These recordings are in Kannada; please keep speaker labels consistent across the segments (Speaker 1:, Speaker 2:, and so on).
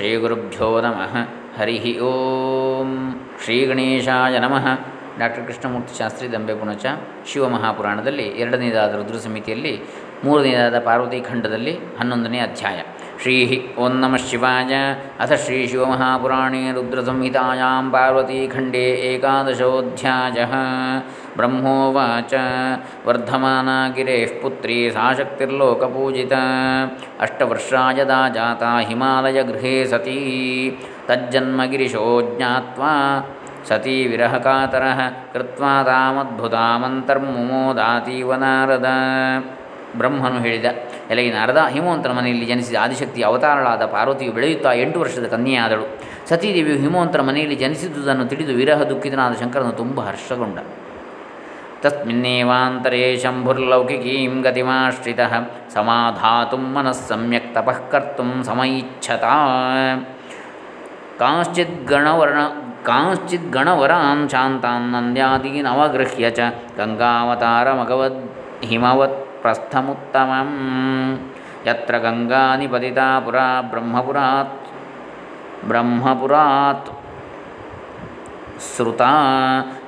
Speaker 1: ಶ್ರೀಗುರುಭ್ಯೋ ನಮಃ. ಹರಿ ಓಂ. ಶ್ರೀ ಗಣೇಶಾಯ ನಮಃ. ಡಾಕ್ಟರ್ ಕೃಷ್ಣಮೂರ್ತಿ ಶಾಸ್ತ್ರಿ ದಂಬೆ ಪುಣಚ ಶಿವಮಹಾಪುರಾಣದಲ್ಲಿ ಎರಡನೇದಾದ ರುದ್ರ ಸಮಿತಿಯಲ್ಲಿ ಮೂರನೇದಾದ ಪಾರ್ವತಿ ಖಂಡದಲ್ಲಿ ಹನ್ನೊಂದನೇ ಅಧ್ಯಾಯ. श्री ओं नम शिवाय। अथ श्री श्रीशिवमहापुराणे रुद्रसंहितायां पार्वतीखण्डे एकादशोऽध्यायः। ब्रह्मोवाच। वर्धमाना गिरेः पुत्री सा शक्तिर्लोकपूजिता अष्टवर्षाय दा जाता हिमालयगृहे सती। तज्जन्मगिरिशो ज्ञात्वा सती विरहकातरः कृत्वा तामद्भुतामन्तर्मुमोदातीव नारद। ब्रह्मनु ಹೇಳಿದ ಎಲಗಿ ನಾರದ ಹಿಮವಂತನ ಮನೆಯಲ್ಲಿ ಜನಿಸಿದ ಆದಿಶಕ್ತಿ ಅವತಾರಳಾದ ಪಾರ್ವತಿಯು ಬೆಳೆಯುತ್ತಾ ಎಂಟು ವರ್ಷದ ಕನ್ಯೆಯಾದಳು. ಸತೀದೇವಿಯು ಹಿಮವಂತನ ಮನೆಯಲ್ಲಿ ಜನಿಸಿದುದನ್ನು ತಿಳಿದು ವಿರಹ ದುಃಖಿತನಾದ ಶಂಕರನು ತುಂಬ ಹರ್ಷಗೊಂಡ. ತಸ್ಮಿನ್ನೇವಾಂತರೇ ಶಂಭುರ್ಲೌಕಿಕೀಂ ಗತಿಮಾಶ್ರಿತಃ ಸಮಾಧಾತು ಮನಸ್ಸಮ್ಯಕ್ ತಪಃ ಕರ್ತುಂ ಸಮೈಚ್ಛತ ಕಾಶ್ಚಿತ್ ಗಣವರ್ಣ, ಕಾಶ್ಚಿತ್ ಗಣವರಾನ್ ಶಾಂತಾನ್ ನಂದ್ಯಾದೀನ್ ಅವಗೃಹ್ಯ ಚ ಗಂಗಾವತಾರಮಗವದ್ ಹಿಮವತ್ ಪ್ರಸ್ಥಮುತ್ತಮಂ ಯತ್ರ ಗಂಗಾ ಪುರಾ ಬ್ರಹ್ಮಪುರಾತ್ ಬ್ರಹ್ಮಪುರಾತ್ ಶ್ರುತಾ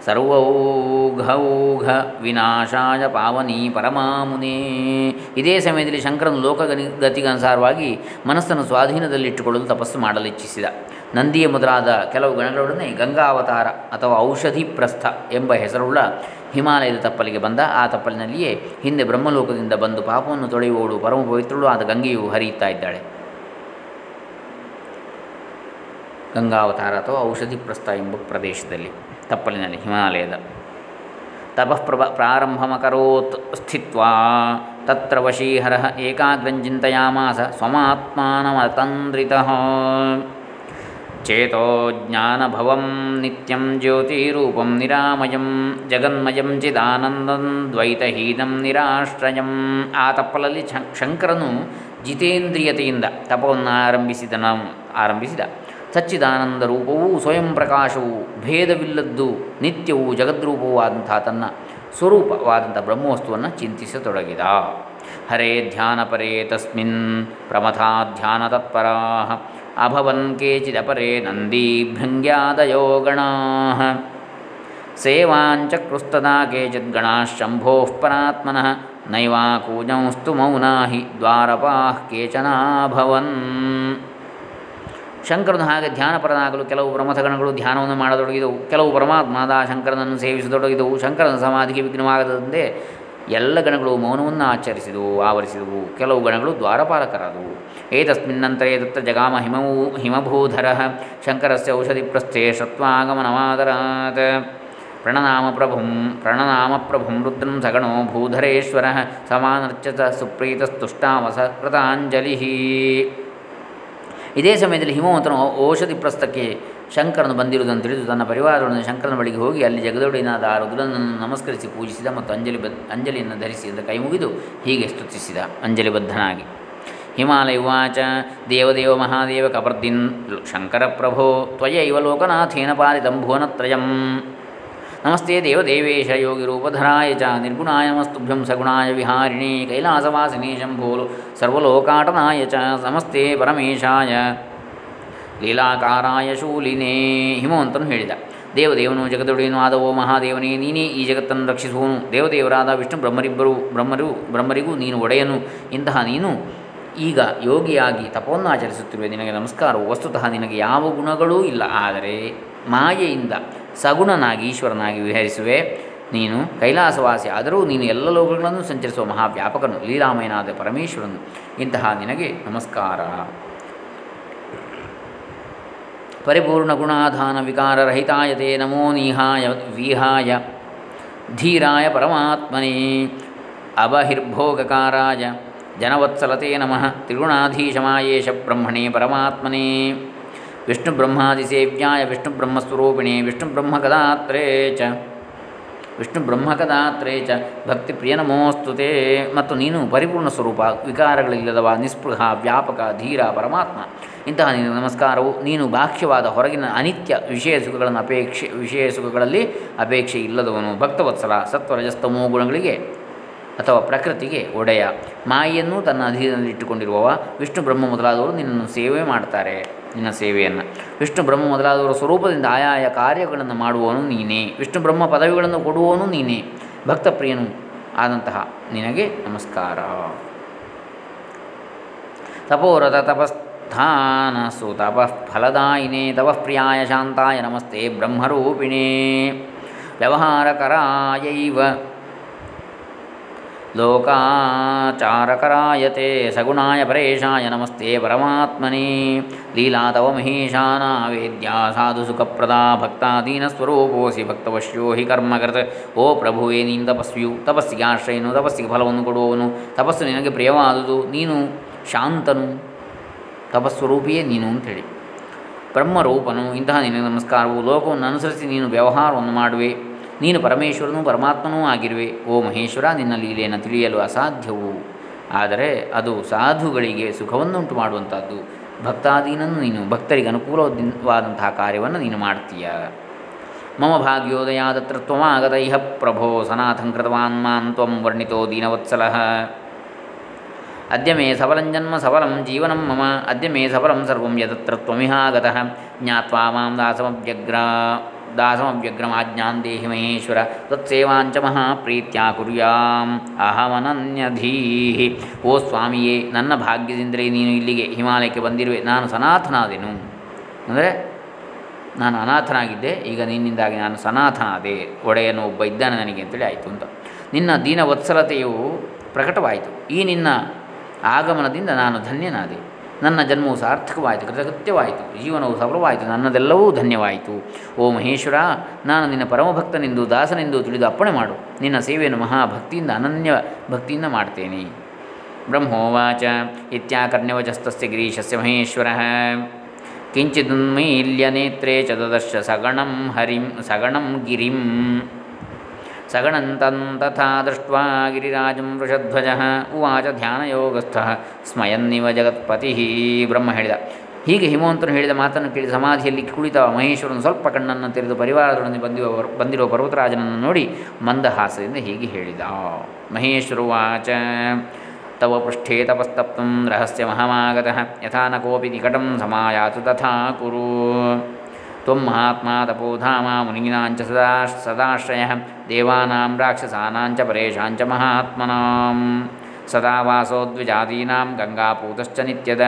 Speaker 1: ಸರ್ವೌಘೌಘ ವಿನಾಶಾಯ ಪಾವನಿ ಪರಮಾಮುನೇ ಇದೇ ಸಮಯದಲ್ಲಿ ಶಂಕರನು ಲೋಕಗನಿ ಗತಿಗನುಸಾರವಾಗಿ ಮನಸ್ಸನ್ನು ಸ್ವಾಧೀನದಲ್ಲಿಟ್ಟುಕೊಳ್ಳಲು ತಪಸ್ಸು ಮಾಡಲು ಇಚ್ಛಿಸಿದ ನಂದಿಯ ಮೊದಲಾದ ಕೆಲವು ಗಣಗಳೊಡನೆ ಗಂಗಾವತಾರ ಅಥವಾ ಔಷಧಿ ಪ್ರಸ್ಥ ಎಂಬ ಹೆಸರುಳ್ಳ ಹಿಮಾಲಯದ ತಪ್ಪಲಿಗೆ ಬಂದ, ಆ ತಪ್ಪಲಿನಲ್ಲಿಯೇ ಹಿಂದೆ ಬ್ರಹ್ಮಲೋಕದಿಂದ ಬಂದು ಪಾಪವನ್ನು ತೊಳೆಯುವವಳು ಪರಮ ಪವಿತ್ರಳು ಆದ ಗಂಗೆಯು ಹರಿಯುತ್ತಾ ಇದ್ದಾಳೆ. ಗಂಗಾವತಾರ ಅಥವಾ ಔಷಧಿ ಪ್ರಸ್ಥ ಎಂಬ ಪ್ರದೇಶದಲ್ಲಿ, ತಪ್ಪಲಿನಲ್ಲಿ ಹಿಮಾಲಯದ. ತಪಃಪ್ರಭ ಪ್ರಾರಂಭಮಕರೋತ್ ಸ್ಥಿತ್ವಾ, ತತ್ರ ವಶೀಹರ ಏಕಾಗ್ರಂಚಿಂತಯಾಮಾಸ ಸ್ವಮಾತ್ಮಾನಮತಂದ್ರಿತಃ ಚೇತೋ ಜ್ಞಾನಭವಂ ನಿತ್ಯಂ ಜ್ಯೋತಿರೂಪಂ ನಿರಾಮಯಂ ಜಗನ್ಮಯಂ ಚಿದಾನಂದಂ ದ್ವೈತಹೀನಂ ನಿರಾಶ್ರಯಂ ಆ ತಪ್ಪಲಲ್ಲಿ ಶಂಕರನು ಜಿತೇಂದ್ರಿಯತೆಯಿಂದ ತಪವನ್ನು ಆರಂಭಿಸಿದನ ಆರಂಭಿಸಿದ. ಸಚ್ಚಿದಾನಂದ ರೂಪವೂ ಸ್ವಯಂ ಪ್ರಕಾಶವು ಭೇದವಿಲ್ಲದ್ದು ನಿತ್ಯವೂ ಜಗದ್ರೂಪವೂ ಆದಂಥ ತನ್ನ ಸ್ವರೂಪವಾದಂಥ ಬ್ರಹ್ಮವಸ್ತುವನ್ನು ಚಿಂತಿಸತೊಡಗಿದ. ಹರೇ ಧ್ಯಾನಪರೇ ತಸ್ಮಿನ್ ಪ್ರಮಥಾ ಧ್ಯಾನ ತತ್ಪರಾ ಅಭವನ್ ಕೇಚಿದಪರೇ ನಂದೀ ಭೃಂಗ್ಯಾದಯೋ ಗಣಾ ಸೇವಾಂಚಕ್ರುಸ್ತದಾ ಕೇಚಿದ್ಗಣಾ ಶಂಭೋ ಪರಾತ್ಮನಃ ನೈವಾಕೂಜಂಸ್ತು ಮೌನಾ ಹಿ ದ್ವಾರಪಾ ಕೇಚನಾಭವನ್ ಶಂಕರನು ಹಾಗೆ ಧ್ಯಾನಪರನಾಗಲು ಕೆಲವು ಪ್ರಮಥಗಣಗಳು ಧ್ಯಾನವನ್ನು ಮಾಡತೊಡಗಿದವು. ಕೆಲವು ಪರಮಾತ್ಮದ ಶಂಕರನನ್ನು ಸೇವಿಸತೊಡಗಿದವು. ಶಂಕರನ ಸಮಾಧಿಗೆ ವಿಘ್ನವಾಗದಂತೆ ಎಲ್ಲ ಗಣಗಳು ಮೌನವನ್ನು ಆಚರಿಸಿದವು, ಆವರಿಸಿದವು. ಕೆಲವು ಗಣಗಳು ದ್ವಾರಪಾಲಕರಾದವು. ಏತಸ್ಮಿನ್ನಂತರೇ ತತ್ರ ಜಗಾಮ ಹಿಮವು, ಹಿಮಭೂಧರ ಶಂಕರಸ್ಯ ಔಷಧಿ ಪ್ರಸ್ಥೆ ಸತ್ವಾಗಮನಮಾದರಾತ್ ಪ್ರಣನಾಮ ಪ್ರಭುಂ ಪ್ರಣನಾಮ ಪ್ರಭುಂ ರುದ್ರಂ ಸಗಣೋ ಭೂಧರೇಶ್ವರ ಸಮಾನರ್ಚತ ಸುಪ್ರೀತಸ್ತುಷ್ಟಾವಸ ಕೃತಾಂಜಲಿ ಇದೇ ಸಮಯದಲ್ಲಿ ಹಿಮವಂತನು ಔಷಧಿ ಪ್ರಸ್ಥಕ್ಕೆ ಶಂಕರನು ಬಂದಿರುವುದನ್ನು ತಿಳಿದು ತನ್ನ ಪರಿವಾರದೊಡನೆ ಶಂಕರನ ಬಳಿಗೆ ಹೋಗಿ ಅಲ್ಲಿ ಜಗದೊಡೆಯನಾದ ಆ ರುದ್ರನನ್ನು ನಮಸ್ಕರಿಸಿ ಪೂಜಿಸಿದ ಮತ್ತು ಅಂಜಲಿ ಬದ್ ಅಂಜಲಿಯನ್ನು ಧರಿಸಿ ಅಂತ ಕೈ ಮುಗಿದು ಹೀಗೆ ಸ್ತುತಿಸಿದ. ಅಂಜಲಿಬದ್ಧನಾಗಿ. ಹಿಮಾಲಯ ಉವಾಚ, ದೇವದೇವ ಮಹಾದೇವ ಕಪರ್ದಿನ್, ಶಂಕರ ಪ್ರಭೋ, ತ್ವಯೈವ ಲೋಕನಾಥೇನ ಪಾಲಿತಂ ಭುವನತ್ರಯಂ. ನಮಸ್ತೆ ದೇವದೇವೇಶ ಯೋಗಿರೂಪಧರಾಯ ಚ ನಿರ್ಗುಣಾಯ ಮಸ್ತುಭ್ಯಂ ಸಗುಣಾಯ ವಿಹಾರಿಣಿ ಕೈಲಾಸವಾಸಿನಿ ಶಂಭೋಲು ಸರ್ವಲೋಕಾಟನಾಯ ಚ. ನಮಸ್ತೆ ಪರಮೇಶಾಯ. ಲೀಲಾಕಾರಾಯ ಶೂಲಿನೇ ಹಿಮವಂತನು ಹೇಳಿದ, ದೇವದೇವನು ಜಗದೊಡೆಯನು ಆದವೋ ಮಹಾದೇವನೇ, ನೀನೇ ಈ ಜಗತ್ತನ್ನು ರಕ್ಷಿಸುವನು. ದೇವದೇವರಾದ ವಿಷ್ಣು ಬ್ರಹ್ಮರಿಬ್ಬರು, ಬ್ರಹ್ಮರು, ಬ್ರಹ್ಮರಿಗೂ ನೀನು ಒಡೆಯನು. ಇಂತಹ ನೀನು ಈಗ ಯೋಗಿಯಾಗಿ ತಪವನ್ನು ಆಚರಿಸುತ್ತಿರುವೆ ನಿನಗೆ ನಮಸ್ಕಾರವು. ವಸ್ತುತಃ ನಿನಗೆ ಯಾವ ಗುಣಗಳೂ ಇಲ್ಲ. ಆದರೆ ಮಾಯೆಯಿಂದ ಸಗುಣನಾಗಿ ಈಶ್ವರನಾಗಿ ವಿಹರಿಸುವೆ. ನೀನು ಕೈಲಾಸವಾಸಿ ಆದರೂ ನೀನು ಎಲ್ಲ ಲೋಕಗಳನ್ನು ಸಂಚರಿಸುವ ಮಹಾವ್ಯಾಪಕನು, ಲೀಲಾಮಯನಾದ ಪರಮೇಶ್ವರನು. ಇಂತಹ ನಿನಗೆ ನಮಸ್ಕಾರ. परिपूर्णगुणाधानविकाररहिताय ते नमो नीहाय विहाय। धीराय परमात्मने। अबहिर्भोगकाराय। जनवत्सलते नमः। त्रिगुणाधीशमायेश ब्रह्मणे परमात्मने। विष्णुब्रह्मादिसेव्याय, विष्णुब्रह्मस्वरूपिणे, विष्णुब्रह्मकदात्रे च। ವಿಷ್ಣು ಬ್ರಹ್ಮಕದಾತ್ರೇ ಚ ಭಕ್ತಿ ಪ್ರಿಯ ನಮೋಸ್ತುತೆ ಮತ್ತು ನೀನು ಪರಿಪೂರ್ಣ ಸ್ವರೂಪ, ವಿಕಾರಗಳಿಲ್ಲದವ, ನಿಸ್ಪೃಹ, ವ್ಯಾಪಕ, ಧೀರ, ಪರಮಾತ್ಮ. ಇಂತಹ ನಮಸ್ಕಾರವು, ನೀನು ಬಾಹ್ಯವಾದ ಹೊರಗಿನ ಅನಿತ್ಯ ವಿಷಯ ಸುಖಗಳನ್ನು ಅಪೇಕ್ಷೆ, ವಿಷಯ ಸುಖಗಳಲ್ಲಿ ಅಪೇಕ್ಷೆ ಇಲ್ಲದವನು. ಭಕ್ತವತ್ಸಲ, ಸತ್ವರಜಸ್ತಮೋ ಗುಣಗಳಿಗೆ ಅಥವಾ ಪ್ರಕೃತಿಗೆ ಒಡೆಯ. ಮಾಯನ್ನು ತನ್ನ ಅಧೀನದಲ್ಲಿ ಇಟ್ಟುಕೊಂಡಿರುವವ ವಿಷ್ಣು ಬ್ರಹ್ಮ ಮೊದಲಾದವರು ನಿನ್ನನ್ನು ಸೇವೆ ಮಾಡ್ತಾರೆ. ನಿನ್ನ ಸೇವೆಯನ್ನು. ವಿಷ್ಣು ಬ್ರಹ್ಮ ಮೊದಲಾದವರ ಸ್ವರೂಪದಿಂದ ಆಯಾಯ ಕಾರ್ಯಗಳನ್ನು ಮಾಡುವವನು ನೀನೇ. ವಿಷ್ಣು ಬ್ರಹ್ಮ ಪದವಿಗಳನ್ನು ಕೊಡುವವನು ನೀನೇ. ಭಕ್ತಪ್ರಿಯನು ಆದಂತಹ ನಿನಗೆ ನಮಸ್ಕಾರ. ತಪೋರಥ ತಪಸ್ಥಾನ ತಪಃ ಫಲದಾಯಿನೇ ತಪಃ ಪ್ರಿಯಾಯ ಶಾಂತಾಯ ನಮಸ್ತೆ ಬ್ರಹ್ಮರೂಪಿಣೇ. ವ್ಯವಹಾರಕರಾಯೈವ ಲೋಕಾಚಾರಕರಾಯತೆ, ಸಗುಣಾಯ ಪರೇಶಾಯ ನಮಸ್ತೆ ಪರಮಾತ್ಮನೇ. ಲೀಲಾ ತವ ಮಹೇಶಾನ ವೇದ್ಯಾ ಸಾಧು ಸುಖಪ್ರದಾ ಭಕ್ತಾದೀನಸ್ವರೂಪೋಸಿ ಭಕ್ತವಶ್ಯೋ ಹಿ ಕರ್ಮಕೃತ. ಓ ಪ್ರಭುವೇ, ನೀನು ತಪಸ್ವಿಯು, ತಪಸ್ಸಿಗೆ ಆಶ್ರಯನು, ತಪಸ್ಸಿಗೆ ಫಲವನ್ನು ಕೊಡುವವನು. ತಪಸ್ಸು ನಿನಗೆ ಪ್ರಿಯವಾದುದು, ನೀನು ಶಾಂತನು, ತಪಸ್ವರೂಪಿಯೇ ನೀನು ಅಂಥೇಳಿ. ಬ್ರಹ್ಮರೂಪನು, ಇಂತಹ ನಿನಗೆ ನಮಸ್ಕಾರವು. ಲೋಕವನ್ನು ಅನುಸರಿಸಿ ನೀನು ವ್ಯವಹಾರವನ್ನು ಮಾಡುವೆ. ನೀನು ಪರಮೇಶ್ವರನೂ ಪರಮಾತ್ಮನೂ ಆಗಿರುವೆ. ಓ ಮಹೇಶ್ವರ, ನಿನ್ನ ಲೀಲೆಯನ್ನು ತಿಳಿಯಲು ಅಸಾಧ್ಯವು. ಆದರೆ ಅದು ಸಾಧುಗಳಿಗೆ ಸುಖವನ್ನುಂಟು ಮಾಡುವಂಥದ್ದು. ಭಕ್ತಾದೀನನ್ನು ನೀನು ಭಕ್ತರಿಗೆ ಅನುಕೂಲವಾದಂತಹ ಕಾರ್ಯವನ್ನು ನೀನು ಮಾಡ್ತೀಯ. ಮಮ ಭಾಗ್ಯೋದಯಾದತ್ರ ತ್ವಮಾಗತ ಇಹ ಪ್ರಭೋ ಸನಾಥಂ ಕೃತವಾನ್ ಮಾನ್ ತ್ವಂ ವರ್ಣಿತೋ ದೀನವತ್ಸಲ. ಅದ್ಯ ಮೇ ಸಬಲಂ ಜನ್ಮ ಸಬಲಂ ಜೀವನಂ ಮಮ, ಅದ್ಯ ಮೇ ಸಫಲಂ ಸರ್ವಂ ಯದತ್ರ ತ್ವಮಿಹಾಗತಃ. ಜ್ಞಾತ್ವಾ ಮಾಂ ದಾಸಮವ್ಯಗ್ರ. ದಾಸಮವ್ಯಗ್ರಮಾಜ್ಞಾನ್ ದೇಹಿ ಮಹೇಶ್ವರ ತತ್ಸೇವಾಂಚ ಮಹಾಪ್ರೀತ್ಯ ಕುರ್ಯಾಂ ಅಹಮನನ್ಯಧೀಹಿ ಓ ಸ್ವಾಮಿಯೇ ನನ್ನ ಭಾಗ್ಯದಿಂದಲೇ ನೀನು ಇಲ್ಲಿಗೆ ಹಿಮಾಲಯಕ್ಕೆ ಬಂದಿರುವೆ. ನಾನು ಸನಾಥನಾದೆನು ಅಂದರೆ, ನಾನು ಅನಾಥನಾಗಿದ್ದೆ, ಈಗ ನಿನ್ನಿಂದಾಗಿ ನಾನು ಸನಾಥನಾದೆ ಒಡೆಯನು ಒಬ್ಬ ಇದ್ದಾನೆ ನನಗೆ ಅಂತೇಳಿ ಆಯಿತು ಅಂತ. ನಿನ್ನ ದೀನ ವತ್ಸಲತೆಯು ಪ್ರಕಟವಾಯಿತು. ಈ ನಿನ್ನ ಆಗಮನದಿಂದ ನಾನು ಧನ್ಯನಾದೆ. ನನ್ನ ಜನ್ಮವು ಸಾರ್ಥಕವಾಯಿತು, ಕೃತಕೃತ್ಯವಾಯಿತು, ಜೀವನವು ಸಫಲವಾಯಿತು ನನ್ನದೆಲ್ಲವೂ ಧನ್ಯವಾಯಿತು. ಓ ಮಹೇಶ್ವರ, ನಾನು ನಿನ್ನ ಪರಮಭಕ್ತನೆಂದು, ದಾಸನೆಂದು ತಿಳಿದು ಅಪ್ಪಣೆ ಮಾಡು. ನಿನ್ನ ಸೇವೆಯನ್ನು ಮಹಾಭಕ್ತಿಯಿಂದ, ಅನನ್ಯ ಭಕ್ತಿಯಿಂದ ಮಾಡ್ತೇನೆ. ಬ್ರಹ್ಮೋವಾಚ, ಇತ್ಯಾಕರ್ಣ್ಯವಚಸ್ತಸ್ಯ ಗಿರೀಶಸ್ಯ ಮಹೇಶ್ವರ. ಕಿಂಚಿದುನ್ಮೀಲ್ಯ ನೇತ್ರೇ ಚ ದದರ್ಶ ಸಗಣಂ ಹರಿಂ, ಸಗಣಂ ಗಿರಿಂ. ಸಗಣಂತಂ ತಥಾ ದೃಷ್ಟ್ವಾ ಗಿರಿರಾಜಂ ವೃಷಧ್ವಜ. ಉವಾಚ ಧ್ಯಾನಯೋಗಸ್ಥ. ಸ್ಮಯನ್ನಿವ ಜಗತ್ಪತಿ. ಬ್ರಹ್ಮ ಹೇಳಿದ. ಹೀಗೆ ಹಿಮವಂತನು ಹೇಳಿದ ಮಾತನ್ನು ಕೇಳಿ ಸಮಾಧಿಯಲ್ಲಿ ಕುಳಿತ ಮಹೇಶ್ವರನು ಸ್ವಲ್ಪ ಕಣ್ಣನ್ನು ತೆರೆದು ಪರಿವಾರದೊಡನೆ ಬಂದಿರುವ ಬಂದಿರುವ ಪರ್ವತರಾಜನನ್ನು ನೋಡಿ ಮಂದಹಾಸದಿಂದ ಹೀಗೆ ಹೇಳಿದ. ಮಹೇಶ್ವರುವಾಚ ತವ ಪೃಷ್ಠೇ ತಪಸ್ತಪ್ತಂ ರಹಸ್ಯ ಮಹಮಾಗತಃ. ಯಥಾ ನ ಕೋಪಿ ನಿಕಟಂ ಸಮಾಯಾತು ತಥಾ ಕುರು. ತ್ವಂ ಮಹಾತ್ಮಾ ತಪೋಧಾಮ ಮುನೀನಾಂಚ ಸದಾ ಸದಾಶ್ರಯ ದೇವಾನಾಂ ರಾಕ್ಷಸಾನಾಂಚ ಪರೇಶಾಂಚ ಮಹಾತ್ಮನಾಂ ಸದಾ ವಾಸೋದ್ವಿಜಾದೀನಾಂ ಗಂಗಾಪೂತಶ್ಚ ನಿತ್ಯದ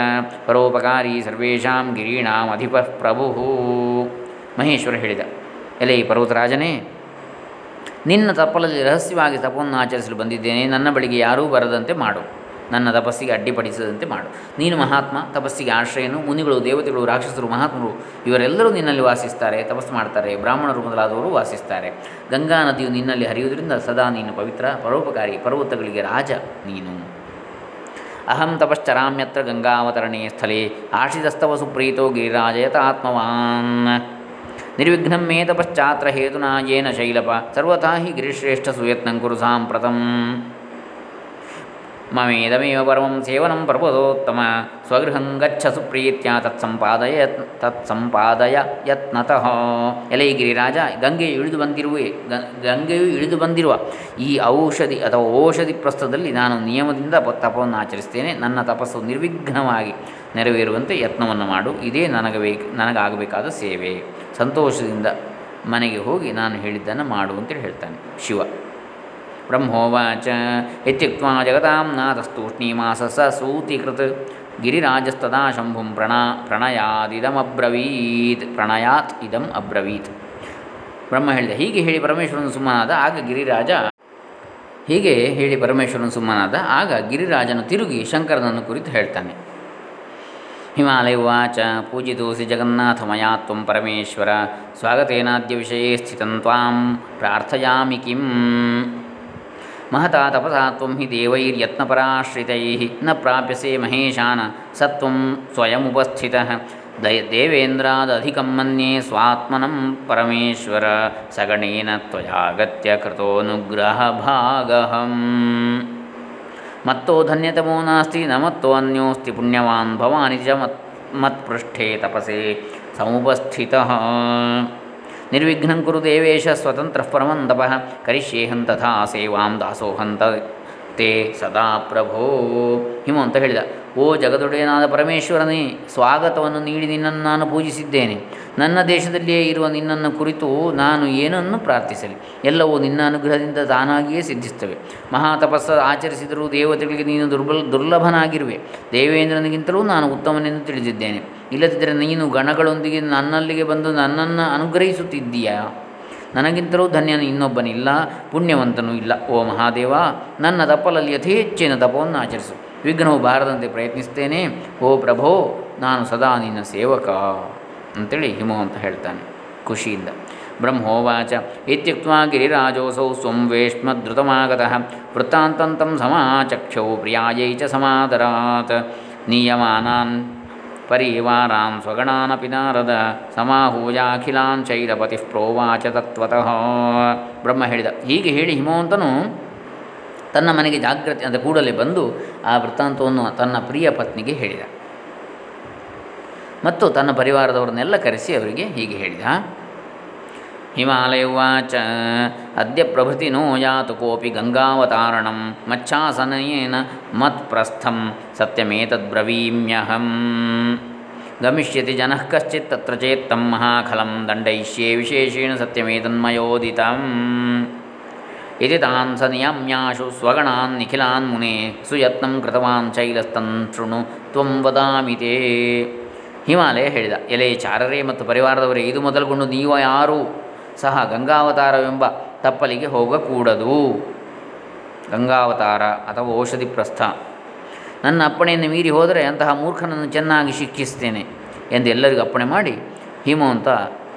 Speaker 1: ಪರೋಪಕಾರಿ ಸರ್ವೇಷಾಂ ಗಿರೀಣಾಂ ಅಧಿಪ ಪ್ರಭು ಮಹೇಶ್ವರ ಹೇಳಿದ. ಎಲೆ ಈ ಪರ್ವತರಾಜನೇ ನಿನ್ನ ತಪ್ಪಲಲ್ಲಿ ರಹಸ್ಯವಾಗಿ ತಪವನ್ನು ಆಚರಿಸಲು ಬಂದಿದ್ದೇನೆ. ನನ್ನ ಬಳಿಗೆ ಯಾರೂ ಬರದಂತೆ ಮಾಡು. ನನ್ನ ತಪಸ್ಸಿಗೆ ಅಡ್ಡಿಪಡಿಸದಂತೆ ಮಾಡು. ನೀನು ಮಹಾತ್ಮ, ತಪಸ್ಸಿಗೆ ಆಶ್ರಯನು, ಮುನಿಗಳು, ದೇವತೆಗಳು, ರಾಕ್ಷಸರು, ಮಹಾತ್ಮರು, ಇವರೆಲ್ಲರೂ ನಿನ್ನಲ್ಲಿ ವಾಸಿಸ್ತಾರೆ, ತಪಸ್ಸು ಮಾಡ್ತಾರೆ, ಬ್ರಾಹ್ಮಣರು ಮೊದಲಾದವರು ವಾಸಿಸ್ತಾರೆ. ಗಂಗಾ ನದಿಯು ನಿನ್ನಲ್ಲಿ ಹರಿಯುವುದರಿಂದ ಸದಾ ನೀನು ಪವಿತ್ರ, ಪರೋಪಕಾರಿ, ಪರ್ವತಗಳಿಗೆ ರಾಜ ನೀನು. ಅಹಂ ತಪಶ್ಚರಾಮ್ಯತ್ರ ಗಂಗಾವತರಣೆ ಸ್ಥಳೇ, ಆಶಿತಸ್ತವ ಸುಪ್ರೀತೋ ಗಿರಿರಾಜಯತ ಆತ್ಮವಾನ್. ನಿರ್ವಿಘ್ನ ಮೇ ತಪಶ್ಚಾತ್ರ ಹೇತುನಾ ಯೇನ ಶೈಲಪ, ಸರ್ವಥಾ ಹಿ ಗಿರಿಶ್ರೇಷ್ಠ ಸುಯತ್ನಂ ಕುರು ಸಾಂಪ್ರತಂ ಮಮೇದಮೇವ ಪರಮಂ ಸೇವನಂ ಪ್ರಬೋದೋತ್ತಮ ಸ್ವಗೃಹಂ ಗಚ್ಚ ಸುಪ್ರೀತ್ಯ ತತ್ಸಂಪಾದಯ ತತ್ಸಂಪಾದಯ ಯತ್ನತಃ ಎಲೆ ಗಿರಿರಾಜ ಗಂಗೆಯು ಇಳಿದು ಬಂದಿರುವೆ ಗಂಗೆಯು ಇಳಿದು ಬಂದಿರುವ ಈ ಔಷಧಿ ಅಥವಾ ಔಷಧಿ ಪ್ರಸ್ಥದಲ್ಲಿ ನಾನು ನಿಯಮದಿಂದ ತಪವನ್ನು ಆಚರಿಸ್ತೇನೆ. ನನ್ನ ತಪಸ್ಸು ನಿರ್ವಿಘ್ನವಾಗಿ ನೆರವೇರುವಂತೆ ಯತ್ನವನ್ನು ಮಾಡು. ಇದೇ ನನಗೆ ಬೇಕು ನನಗಾಗಬೇಕಾದ ಸೇವೆ. ಸಂತೋಷದಿಂದ ಮನೆಗೆ ಹೋಗಿ ನಾನು ಹೇಳಿದ್ದನ್ನು ಮಾಡು ಅಂತೇಳಿ ಹೇಳ್ತಾನೆ ಶಿವ. ಬ್ರಹ್ಮೋವಾಚ ಇತ್ಯುಕ್ತ ಜಗತಾಂ ನಾಥಸ್ತೂಷ್ಣೀಮಾಸ ಸ ಸೂತಿಕೃತ್ ಗಿರಿರಾಜಸ್ತದಾ ಶಂಭುಂ ಪ್ರಣ ಪ್ರಣಯಾದಿದಮಬ್ರವೀತ್ ಪ್ರಣಯಾತ್ ಇದಂ ಅಬ್ರವೀತ್ ಬ್ರಹ್ಮ ಹೇಳಿದ ಹೀಗೆ ಹೇಳಿ ಪರಮೇಶ್ವರನು ಸುಮ್ಮನಾದ ಆಗ ಗಿರಿರಾಜ, ಹೀಗೆ ಹೇಳಿ ಪರಮೇಶ್ವರನು ಸುಮ್ಮನಾದ ಆಗ ಗಿರಿರಾಜನು ತಿರುಗಿ ಶಂಕರನನ್ನು ಕುರಿತು ಹೇಳ್ತಾನೆ, ಹಿಮಾಲಯ ಉಚ ಪೂಜಿತೋಸಿ ಜಗನ್ನಾಥ ಮಯಾ ತ್ವಂ ಪರಮೇಶ್ವರ, ಸ್ವಾಗತೇನಾದ್ಯ ವಿಷಯ ಸ್ಥಿತಂ ತ್ವಾಂ, ಪ್ರಾರ್ಥಯಾಮಿ ಕಿಂ. ಮಹತಾ ತಪಸಾ ತ್ವಂ ಹಿ ದೇವೈರ್ಯತ್ನಪರಾಶ್ರಿತೈ. ನ ಪ್ರಾಪ್ಯಸೆ ಮಹೇಶಾನ ಸತ್ವಂ ಸ್ವಯಮುಪಸ್ಥಿತಃ ದಯ ದೇವೇಂದ್ರಾದಧಿಕಂ ಮನ್ಯೆ ಸ್ವಾತ್ಮನಂ ಪರಮೇಶ್ವರ ಸಗಣೇನ ತ್ವಯಾಗತ್ಯ ಕೃತೋನುಗ್ರಹ ಭಾಗಹಂ ಮತ್ತೋ ಧನ್ಯತಮೋ ನಾಸ್ತಿ ನ ಮತ್ತೋ ಅನ್ಯೋಸ್ತಿ ಪುಣ್ಯವಾನ್ ಭವಾನಿ ಚ ಮತ್ ಮತ್ಪೃಷ್ಠೇ ತಪಸೆ ಸಮುಪಸ್ಥಿತಃ. ನಿರ್ವಿಘ್ನಂ ಕುರು ದೇವೇಶ ಸ್ವತಂತ್ರ ಪರಮಂ ತಪಃ ಕರಿಷ್ಯೇಹಂ ತಥಾ ಸೇವಾಂ ದಾಸೋಹಂ ತ ತೇ ಸದಾ ಪ್ರಭೋ. ಹಿಮ ಅಂತ ಹೇಳಿದ. ಓ ಜಗದೊಡೆಯನಾದ ಪರಮೇಶ್ವರನೇ, ಸ್ವಾಗತವನ್ನು ನೀಡಿ ನಿನ್ನನ್ನು ನಾನು ಪೂಜಿಸಿದ್ದೇನೆ. ನನ್ನ ದೇಶದಲ್ಲಿಯೇ ಇರುವ ನಿನ್ನನ್ನು ಕುರಿತು ನಾನು ಏನನ್ನು ಪ್ರಾರ್ಥಿಸಲಿ? ಎಲ್ಲವೂ ನಿನ್ನ ಅನುಗ್ರಹದಿಂದ ತಾನಾಗಿಯೇ ಮಹಾ ಮಹಾತಪಸ್ಸ ಆಚರಿಸಿದರೂ ದೇವತೆಗಳಿಗೆ ನೀನು ದುರ್ಬಲ, ದುರ್ಲಭನಾಗಿರುವೆ. ದೇವೇಂದ್ರನಿಗಿಂತಲೂ ನಾನು ಉತ್ತಮನೆಂದು ತಿಳಿದಿದ್ದೇನೆ. ಇಲ್ಲದಿದ್ದರೆ ನೀನು ಗಣಗಳೊಂದಿಗೆ ನನ್ನಲ್ಲಿಗೆ ಬಂದು ನನ್ನನ್ನು ಅನುಗ್ರಹಿಸುತ್ತಿದ್ದೀಯಾ? ನನಗಿಂತಲೂ ಧನ್ಯನು ಇನ್ನೊಬ್ಬನಿಲ್ಲ, ಪುಣ್ಯವಂತನೂ ಇಲ್ಲ. ಓ ಮಹಾದೇವ, ನನ್ನ ತಪ್ಪಲಲ್ಲಿ ಹೆಚ್ಚಿನ ತಪವನ್ನು ಆಚರಿಸು. ವಿಘ್ನವು ಬಾರದಂತೆ ಪ್ರಯತ್ನಿಸ್ತೇನೆ. ಓ ಪ್ರಭೋ, ನಾನು ಸದಾ ನಿನ್ನ ಸೇವಕ ಅಂತೇಳಿ ಅಂತ ಹೇಳ್ತಾನೆ ಖುಷಿಯಿಂದ. ಬ್ರಹ್ಮೋವಾಚ. ಇತ್ಯುಕ್ತ ಗಿರಿರಾಜೋಸೌ ಸ್ವಂ ವೇಷ್ಮದ್ರುತಮಾಗತಃ. ವೃತ್ತಾಂತಂತಂ ಸಮಾಚಕ್ಷೌ ಪ್ರಿಯಾಯೈ ಚ ಸಮಾದರಾತ್. ನೀಯಮಾನಾನ್ ಪರಿವಾರಾನ್ ಸ್ವಗಣಾನಪಿ ನಾರದ ಸಮಾಹೂಯಾಖಿಲಾನ್ ಚೈರಪತಿ ಪ್ರೋವಾಚ ತತ್ವತಃ ಬ್ರಹ್ಮ ಹೇಳಿದ, ಹೀಗೆ ಹೇಳಿ ಹಿಮವಂತನು ತನ್ನ ಮನೆಗೆ ಜಾಗೃತಿ ಅಂದರೆ ಕೂಡಲೇ ಬಂದು ಆ ವೃತ್ತಾಂತವನ್ನು ತನ್ನ ಪ್ರಿಯ ಪತ್ನಿಗೆ ಹೇಳಿದ. ಮತ್ತು ತನ್ನ ಪರಿವಾರದವರನ್ನೆಲ್ಲ ಕರೆಸಿ ಅವರಿಗೆ ಹೀಗೆ ಹೇಳಿದ ಹಿಮಾಲಯ ಉವಾಚ. ಅದ್ಯ ಪ್ರಭೃತಿ ನೋ ಯಾತು ಕೋಪಿ ಗಂಗಾವತಾರಣಂ ಮಚ್ಛಾಸನೇನ ಮತ್ಪ್ರಸ್ಥಂ ಸತ್ಯಮೇತದ್ಬ್ರವೀಮ್ಯಹಂ ಗಮಿಷ್ಯತಿ ಜನಃ ಕಶ್ಚಿತ್ ತತ್ರ ಚೇತ್ತಂ ಮಹಾಖಲಂ ದಂಡಯಿಷ್ಯೆ ವಿಶೇಷೇಣ ಸತ್ಯಮೇತನ್ಮಯೋದಿತಂ. ಇತಿ ತಾನ್ ಸ ನಿಯಮ್ಯಾಶು ಸ್ವಗಣಾನ್ ನಿಖಿಲಾನ್ ಮುನೆ ಸುಯತ್ನಂ ಕೃತವಾನ್ ಶೈಲಸ್ತನ್ ಶೃಣು ತ್ವಂ ವದಾಮಿ ತೇ. ಹಿಮಾಲಯ ಹೇಳಿದ, ಎಲೆ ಚಾರರೇ ಮತ್ತು ಪರಿವಾರದವರೇ, ಇದು ಮೊದಲುಗೊಂಡು ನೀವು ಯಾರೂ? ಸಹ ಗಂಗಾವತಾರವೆಂಬ ತಪ್ಪಲಿಗೆ ಹೋಗಕೂಡದು. ಗಂಗಾವತಾರ ಅಥವಾ ಔಷಧಿ ಪ್ರಸ್ಥ. ನನ್ನ ಅಪ್ಪಣೆಯನ್ನು ಮೀರಿ ಹೋದರೆ ಅಂತಹ ಮೂರ್ಖನನ್ನು ಚೆನ್ನಾಗಿ ಶಿಕ್ಷಿಸ್ತೇನೆ ಎಂದು ಎಲ್ಲರಿಗೂ ಅಪ್ಪಣೆ ಮಾಡಿ ಹಿಮವಂತ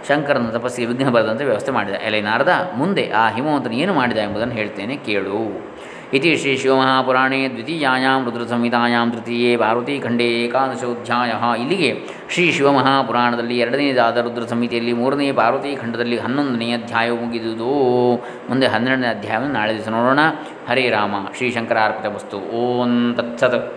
Speaker 1: ಶಂಕರನ ತಪಸ್ಸಿಗೆ ವಿಘ್ನ ಬರದಂತೆ ವ್ಯವಸ್ಥೆ ಮಾಡಿದ ಎಲೆ ನಾರದ ಮುಂದೆ ಆ ಹಿಮವಂತನು ಏನು ಮಾಡಿದ ಎಂಬುದನ್ನು ಹೇಳ್ತೇನೆ ಕೇಳು. ಇತಿ ಶ್ರೀ ಶಿವಮಹಾಪುರಾಣೇ ದ್ವಿತೀಯಾಂ ರುದ್ರ ಸಂಹಿತಾಯಾಂ ತೃತೀಯೇ ಭಾರತೀಖಂಡೇ ಏಕಾದಶೋಧ್ಯಾಯ ಇಲ್ಲಿಗೆ ಶ್ರೀ ಶಿವಮಹಾಪುರಾಣದಲ್ಲಿ ಎರಡನೇದಾದ ರುದ್ರ ಸಂಹಿತೆಯಲ್ಲಿ ಮೂರನೇ ಭಾರತೀ ಖಂಡದಲ್ಲಿ ಹನ್ನೊಂದನೇ ಅಧ್ಯಾಯ ಮುಗಿದುದು. ಮುಂದೆ ಹನ್ನೆರಡನೇ ಅಧ್ಯಾಯವನ್ನು ನಾಳೆ ದಿವಸ ನೋಡೋಣ. ಹರೇ ರಾಮ. ಶ್ರೀ ಶಂಕರಾರ್ಪಿತ ವಸ್ತು. ಓಂ ತತ್ಸತ್.